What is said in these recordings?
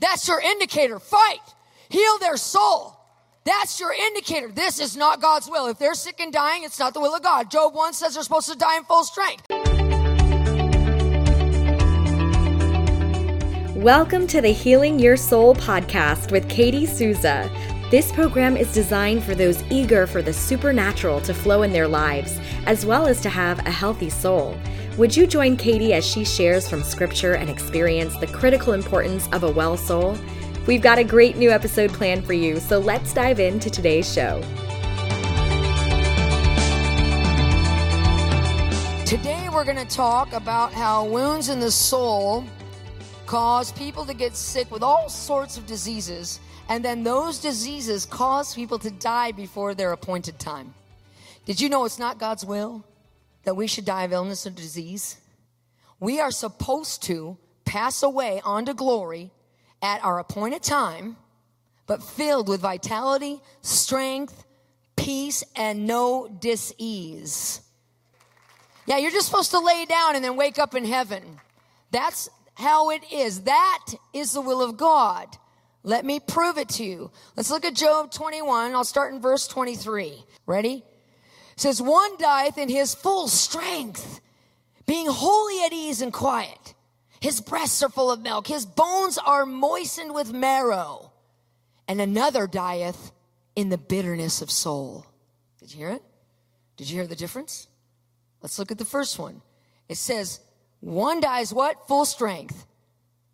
That's your indicator. Fight. Heal their soul. That's your indicator. This is not God's will. If they're sick and dying, it's not the will of God. Job 1 says they're supposed to die in full strength. Welcome to the Healing Your Soul podcast with Katie Souza. This program is designed for those eager for the supernatural to flow in their lives, as well as to have a healthy soul. Would you join Katie as she shares from scripture and experience the critical importance of a well soul? We've got a great new episode planned for you, so let's dive into today's show. Today, we're going to talk about how wounds in the soul cause people to get sick with all sorts of diseases, and then those diseases cause people to die before their appointed time. Did you know it's not God's will that we should die of illness or disease? We are supposed to pass away onto glory at our appointed time, but filled with vitality, strength, peace, and no disease. Yeah, you're just supposed to lay down and then wake up in heaven. That's how it is. That is the will of God. Let me prove it to you. Let's look at Job 21. I'll start in verse 23. Ready? Says, One dieth in his full strength, being wholly at ease and quiet. His breasts are full of milk. His bones are moistened with marrow. And another dieth in the bitterness of soul. Did you hear it? Did you hear the difference? Let's look at the first one. It says, one dies what? Full strength.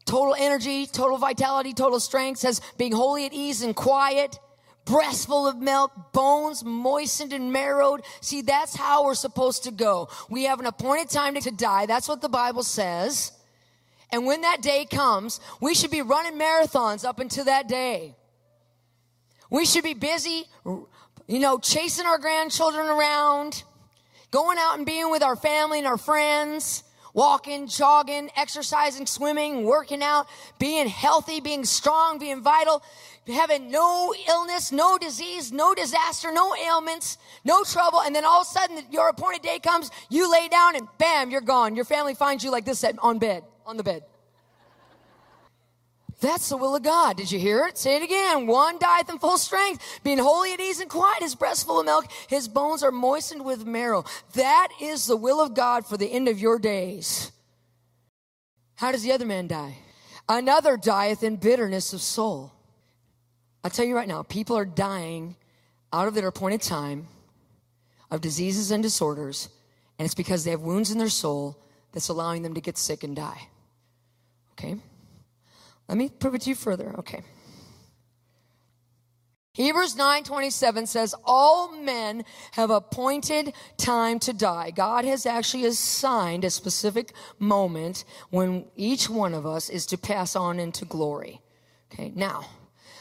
Total energy, total vitality, total strength. Says being wholly at ease and quiet. Breast full of milk, bones moistened and marrowed. See, that's how we're supposed to go. We have an appointed time to die. That's what the Bible says. And when that day comes, we should be running marathons up until that day. We should be busy, you know, chasing our grandchildren around, going out and being with our family and our friends, walking, jogging, exercising, swimming, working out, being healthy, being strong, being vital, having no illness, no disease, no disaster, no ailments, no trouble. And then all of a sudden, your appointed day comes, you lay down and bam, you're gone. Your family finds you like this on bed on the bed. That's the will of God. Did you hear it? Say it again. One dieth in full strength, being wholly at ease and quiet, his breast full of milk, his bones are moistened with marrow. That is the will of God for the end of your days. How does the other man die? Another dieth in bitterness of soul. I tell you right now, people are dying out of their appointed time of diseases and disorders, and it's because they have wounds in their soul that's allowing them to get sick and die. Okay? Let me prove it to you further. Okay. Hebrews 9:27 says all men have appointed time to die. God has actually assigned a specific moment when each one of us is to pass on into glory. Okay? Now,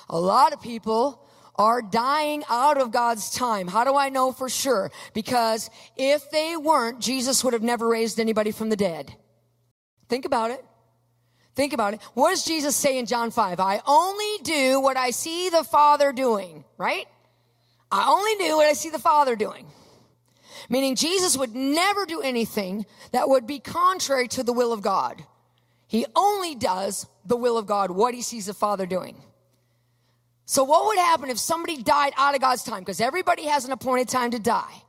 a lot of people are dying out of God's time. How do I know for sure? Because if they weren't, Jesus would have never raised anybody from the dead. Think about it. Think about it. What does Jesus say in John 5? I only do what I see the Father doing, right? I only do what I see the Father doing. Meaning Jesus would never do anything that would be contrary to the will of God. He only does the will of God, what he sees the Father doing. So what would happen if somebody died out of God's time? Because everybody has an appointed time to die.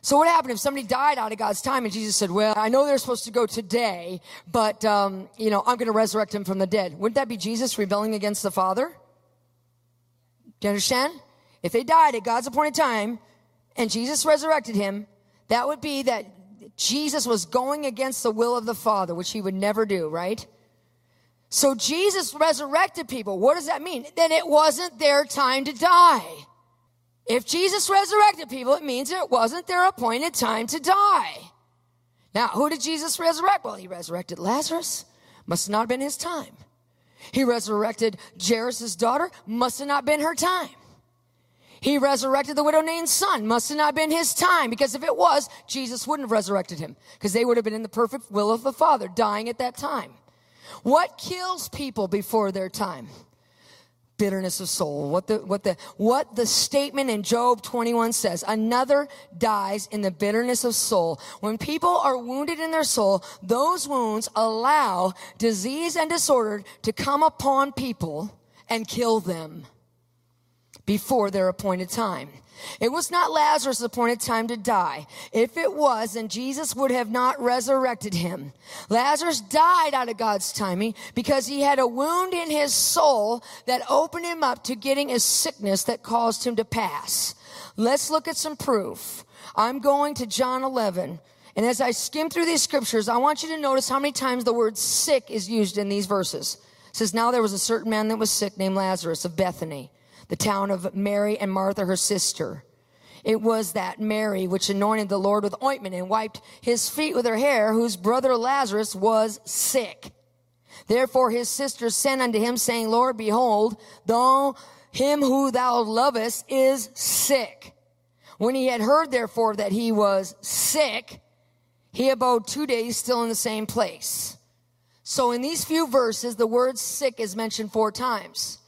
So what happened if somebody died out of God's time and Jesus said, well, I know they're supposed to go today, but, um, you know, I'm going to resurrect him from the dead. Wouldn't that be Jesus rebelling against the Father? Do you understand? If they died at God's appointed time and Jesus resurrected him, that would be that Jesus was going against the will of the Father, which he would never do, right? So Jesus resurrected people. What does that mean? Then it wasn't their time to die. If Jesus resurrected people, it means it wasn't their appointed time to die. Now, who did Jesus resurrect? Well, he resurrected Lazarus. Must not have been his time. He resurrected Jairus' daughter. Must have not been her time. He resurrected the widow Nain's son. Must have not been his time because if it was, Jesus wouldn't have resurrected him because they would have been in the perfect will of the Father, dying at that time. What kills people before their time? bitterness of soul. What the, what the, what the statement in Job 21 says. Another dies in the bitterness of soul. When people are wounded in their soul, those wounds allow disease and disorder to come upon people and kill them before their appointed time. It was not Lazarus' appointed time to die. If it was, then Jesus would have not resurrected him. Lazarus died out of God's timing because he had a wound in his soul that opened him up to getting a sickness that caused him to pass. Let's look at some proof. I'm going to John 11. And as I skim through these scriptures, I want you to notice how many times the word sick is used in these verses. It says, Now there was a certain man that was sick named Lazarus of Bethany the town of Mary and Martha, her sister. It was that Mary which anointed the Lord with ointment and wiped his feet with her hair, whose brother Lazarus was sick. Therefore his sister sent unto him, saying, Lord, behold, though him who thou lovest is sick. When he had heard, therefore, that he was sick, he abode two days still in the same place. So in these few verses, the word sick is mentioned four times.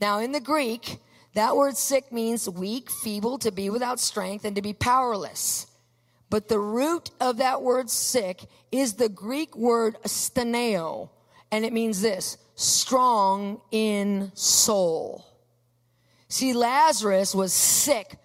Now in the Greek, that word sick means weak, feeble, to be without strength, and to be powerless. But the root of that word sick is the Greek word steneo, and it means this strong in soul. See, Lazarus was sick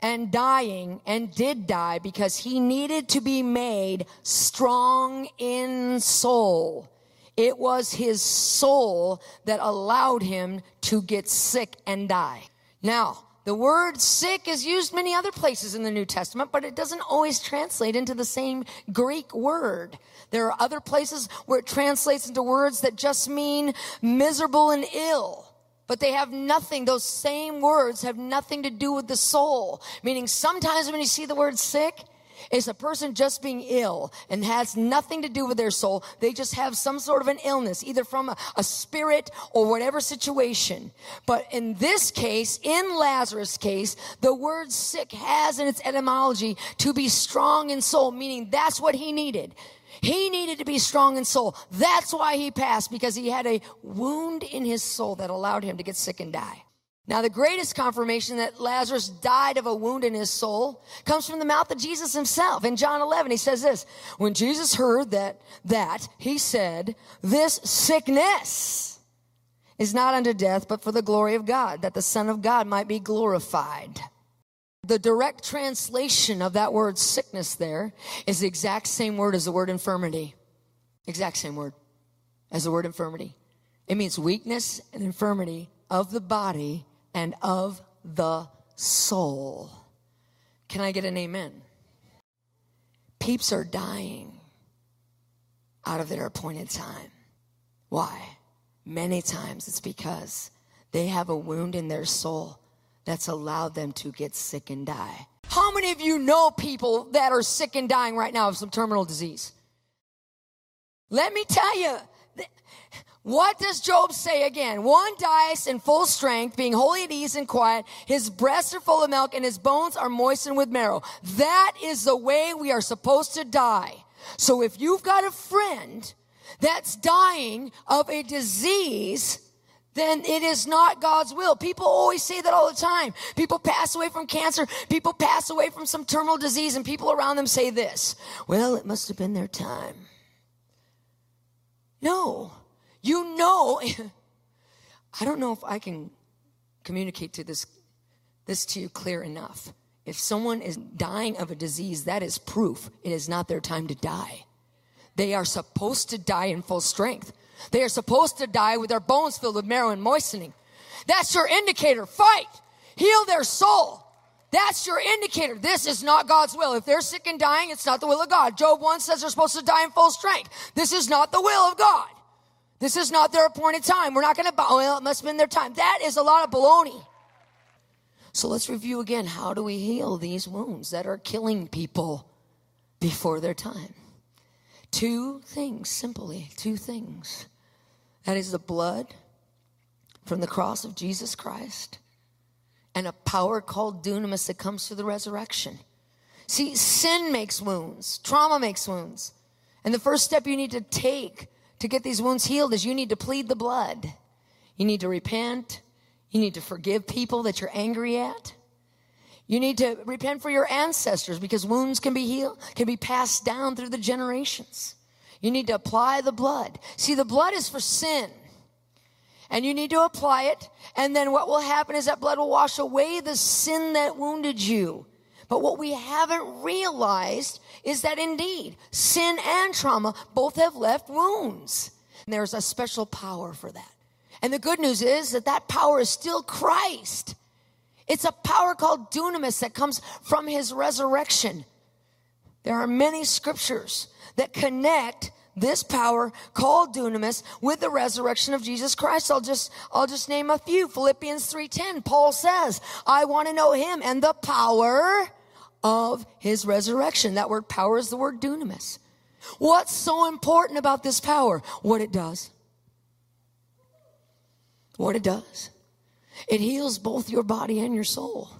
and dying and did die because he needed to be made strong in soul. It was his soul that allowed him to get sick and die. Now, the word sick is used many other places in the New Testament, but it doesn't always translate into the same Greek word. There are other places where it translates into words that just mean miserable and ill. But they have nothing, those same words have nothing to do with the soul. Meaning sometimes when you see the word sick, is a person just being ill and has nothing to do with their soul. They just have some sort of an illness, either from a, a spirit or whatever situation. But in this case, in Lazarus' case, the word sick has in its etymology to be strong in soul, meaning that's what he needed. He needed to be strong in soul. That's why he passed, because he had a wound in his soul that allowed him to get sick and die. Now, the greatest confirmation that Lazarus died of a wound in his soul comes from the mouth of Jesus himself. In John 11, he says this, when Jesus heard that, that, he said, this sickness is not unto death, but for the glory of God, that the Son of God might be glorified. The direct translation of that word sickness there is the exact same word as the word infirmity. Exact same word as the word infirmity. It means weakness and infirmity of the body and of the soul. Can I get an amen? Peeps are dying out of their appointed time. Why? Many times it's because they have a wound in their soul that's allowed them to get sick and die. How many of you know people that are sick and dying right now of some terminal disease? Let me tell you, what does Job say again? One dies in full strength, being wholly at ease and quiet. His breasts are full of milk and his bones are moistened with marrow. That is the way we are supposed to die. So if you've got a friend that's dying of a disease, then it is not God's will. People always say that all the time. People pass away from cancer. People pass away from some terminal disease and people around them say this. Well, it must have been their time. No. You know, I don't know if I can communicate to this, this to you clear enough. If someone is dying of a disease, that is proof it is not their time to die. They are supposed to die in full strength. They are supposed to die with their bones filled with marrow and moistening. That's your indicator. Fight. Heal their soul. That's your indicator. This is not God's will. If they're sick and dying, it's not the will of God. Job 1 says they're supposed to die in full strength. This is not the will of God. This is not their appointed time. We're not going to, well, it must have been their time. That is a lot of baloney. So let's review again. How do we heal these wounds that are killing people before their time? Two things, simply, two things. That is the blood from the cross of Jesus Christ and a power called dunamis that comes through the resurrection. See, sin makes wounds, trauma makes wounds. And the first step you need to take to get these wounds healed is you need to plead the blood. You need to repent. You need to forgive people that you're angry at. You need to repent for your ancestors because wounds can be healed, can be passed down through the generations. You need to apply the blood. See, the blood is for sin. And you need to apply it. And then what will happen is that blood will wash away the sin that wounded you. But what we haven't realized is that indeed sin and trauma both have left wounds. And there's a special power for that. And the good news is that that power is still Christ. It's a power called dunamis that comes from his resurrection. There are many scriptures that connect this power called dunamis with the resurrection of Jesus Christ. I'll just, I'll just name a few. Philippians 3.10, Paul says, I want to know him and the power of his resurrection. That word power is the word dunamis. What's so important about this power? What it does. What it does. It heals both your body and your soul.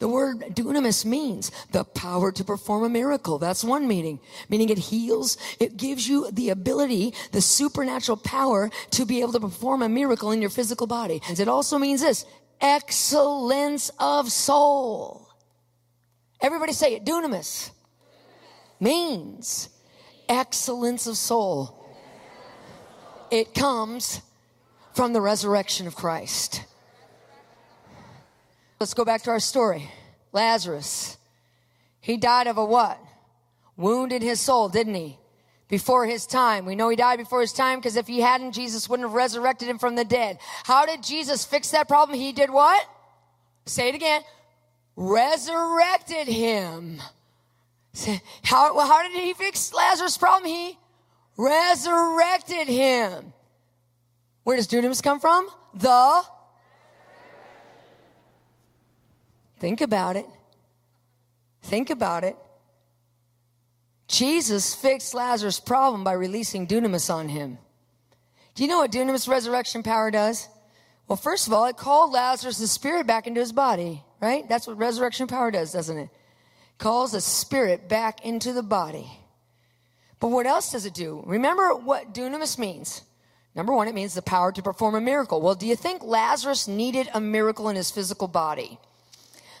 The word dunamis means the power to perform a miracle. That's one meaning. Meaning it heals. It gives you the ability, the supernatural power to be able to perform a miracle in your physical body. And it also means this, excellence of soul. Everybody say it. Dunamis means excellence of soul. It comes from the resurrection of Christ. Let's go back to our story. Lazarus. He died of a what? Wound in his soul, didn't he? Before his time. We know he died before his time because if he hadn't, Jesus wouldn't have resurrected him from the dead. How did Jesus fix that problem? He did what? Say it again resurrected him. How, how did he fix Lazarus' problem? He resurrected him. Where does dunamis come from? The. Think about it. Think about it. Jesus fixed Lazarus' problem by releasing dunamis on him. Do you know what dunamis resurrection power does? Well, first of all, it called Lazarus' spirit back into his body right? That's what resurrection power does, doesn't it? Calls the spirit back into the body. But what else does it do? Remember what dunamis means. Number one, it means the power to perform a miracle. Well, do you think Lazarus needed a miracle in his physical body?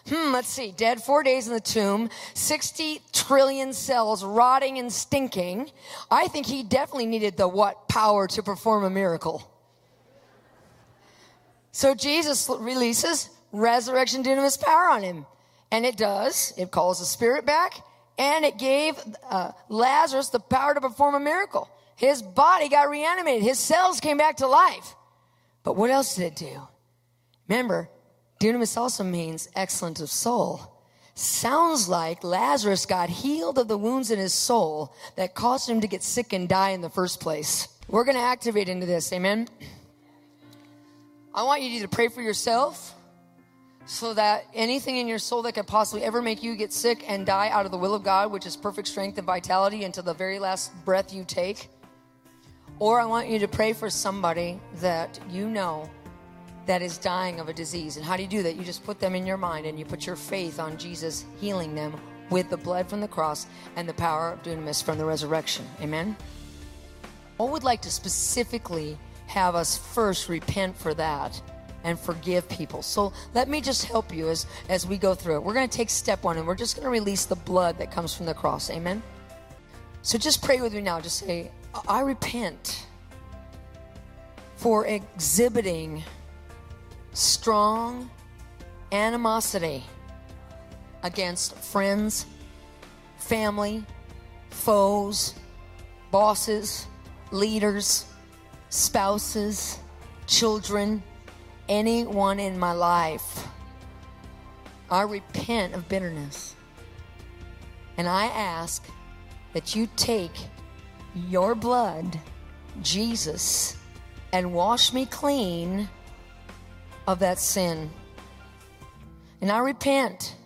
Hmm, let's see. Dead four days in the tomb, 60 trillion cells rotting and stinking. I think he definitely needed the what power to perform a miracle. So Jesus releases resurrection dunamis power on him. And it does. It calls the spirit back and it gave uh, Lazarus the power to perform a miracle. His body got reanimated. His cells came back to life. But what else did it do? Remember, dunamis also means excellent of soul. Sounds like Lazarus got healed of the wounds in his soul that caused him to get sick and die in the first place. We're going to activate into this. Amen. I want you to pray for yourself so that anything in your soul that could possibly ever make you get sick and die out of the will of God, which is perfect strength and vitality until the very last breath you take. Or I want you to pray for somebody that you know that is dying of a disease. And how do you do that? You just put them in your mind and you put your faith on Jesus healing them with the blood from the cross and the power of dunamis from the resurrection. Amen? I would like to specifically have us first repent for that and forgive people. So let me just help you as, as we go through it. We're going to take step one and we're just going to release the blood that comes from the cross. Amen. So just pray with me now. Just say, I repent for exhibiting strong animosity against friends, family, foes, bosses, leaders, spouses, children, anyone in my life. I repent of bitterness. And I ask that you take your blood, Jesus, and wash me clean of that sin. And I repent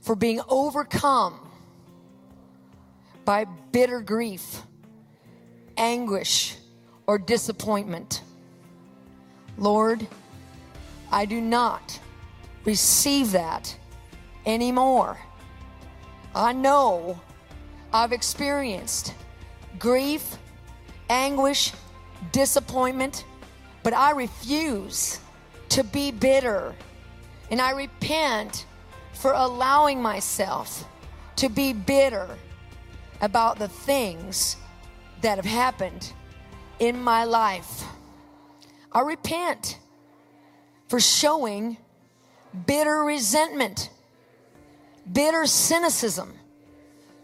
for being overcome by bitter grief, anguish, or disappointment. Lord, I do not receive that anymore. I know I've experienced grief, anguish, disappointment, but I refuse to be bitter. And I repent for allowing myself to be bitter about the things that have happened in my life. I repent for showing bitter resentment, bitter cynicism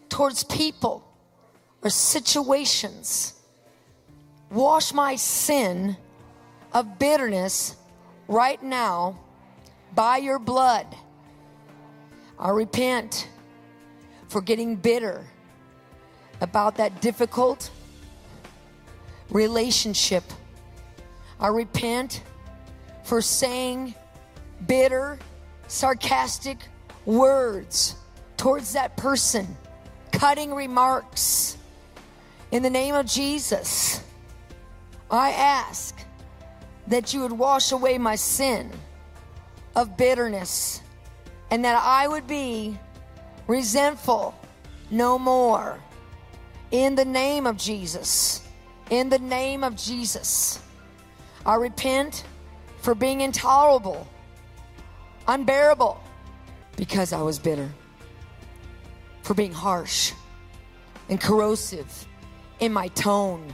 towards people or situations. Wash my sin of bitterness right now by your blood. I repent for getting bitter about that difficult relationship. I repent for saying bitter, sarcastic words towards that person, cutting remarks. In the name of Jesus, I ask that you would wash away my sin of bitterness and that I would be resentful no more. In the name of Jesus. In the name of Jesus. I repent for being intolerable, unbearable, because I was bitter, for being harsh and corrosive in my tone,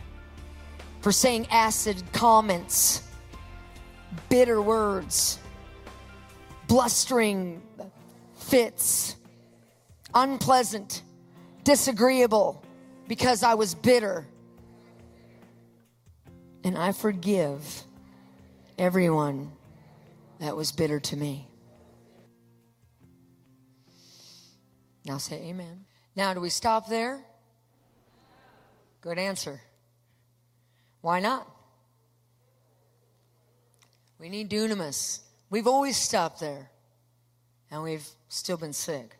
for saying acid comments, bitter words, blustering fits, unpleasant, disagreeable, because I was bitter. And I forgive everyone that was bitter to me. Now say amen. Now, do we stop there? Good answer. Why not? We need dunamis. We've always stopped there, and we've still been sick.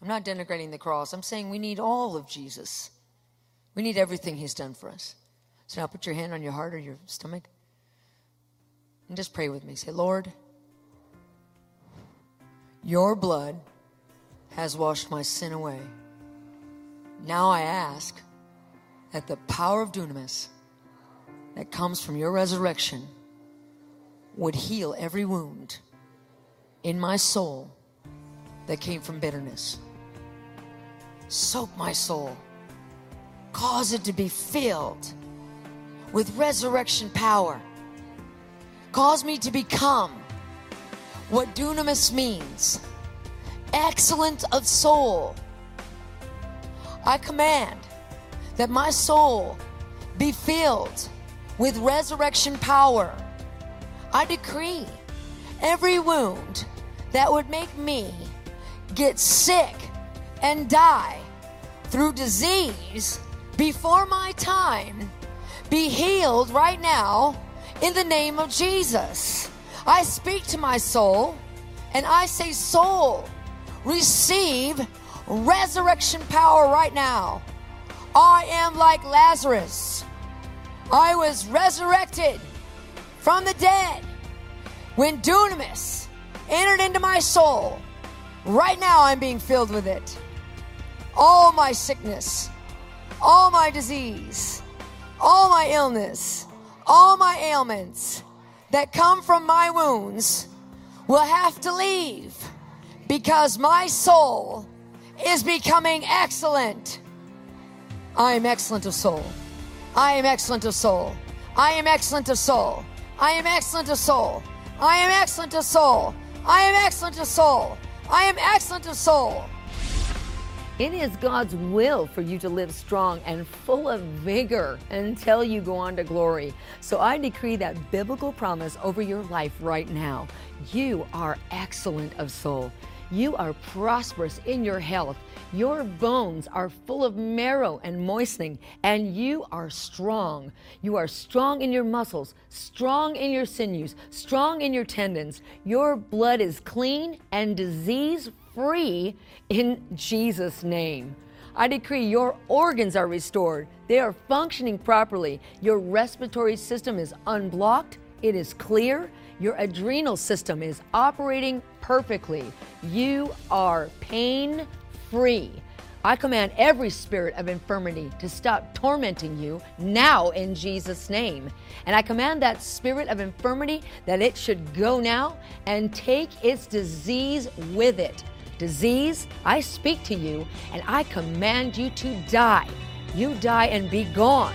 I'm not denigrating the cross. I'm saying we need all of Jesus. We need everything He's done for us. So now put your hand on your heart or your stomach and just pray with me. Say, Lord, your blood has washed my sin away. Now I ask that the power of dunamis that comes from your resurrection would heal every wound in my soul that came from bitterness. Soak my soul, cause it to be filled with resurrection power. Cause me to become what dunamis means excellent of soul. I command that my soul be filled with resurrection power. I decree every wound that would make me get sick and die through disease before my time be healed right now in the name of Jesus. I speak to my soul and I say, Soul, receive resurrection power right now. I am like Lazarus. I was resurrected from the dead when dunamis entered into my soul. Right now, I'm being filled with it. All my sickness, all my disease, all my illness, all my ailments that come from my wounds will have to leave because my soul is becoming excellent. I am excellent of soul. I am excellent of soul. I am excellent of soul. I am excellent of soul. I am excellent of soul. I am excellent of soul. I am excellent of soul. It is God's will for you to live strong and full of vigor until you go on to glory. So I decree that biblical promise over your life right now. You are excellent of soul. You are prosperous in your health. Your bones are full of marrow and moistening, and you are strong. You are strong in your muscles, strong in your sinews, strong in your tendons. Your blood is clean and disease free in Jesus' name. I decree your organs are restored. They are functioning properly. Your respiratory system is unblocked. It is clear. Your adrenal system is operating perfectly. You are pain free. I command every spirit of infirmity to stop tormenting you now in Jesus' name. And I command that spirit of infirmity that it should go now and take its disease with it. Disease, I speak to you and I command you to die. You die and be gone.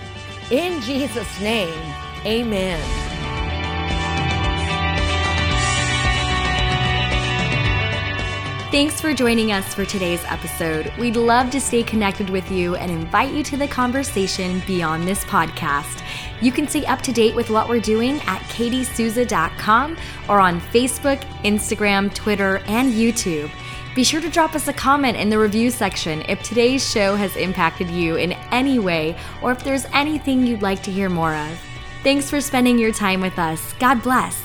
In Jesus' name, amen. Thanks for joining us for today's episode. We'd love to stay connected with you and invite you to the conversation beyond this podcast. You can stay up to date with what we're doing at katiesouza.com or on Facebook, Instagram, Twitter, and YouTube. Be sure to drop us a comment in the review section if today's show has impacted you in any way or if there's anything you'd like to hear more of. Thanks for spending your time with us. God bless.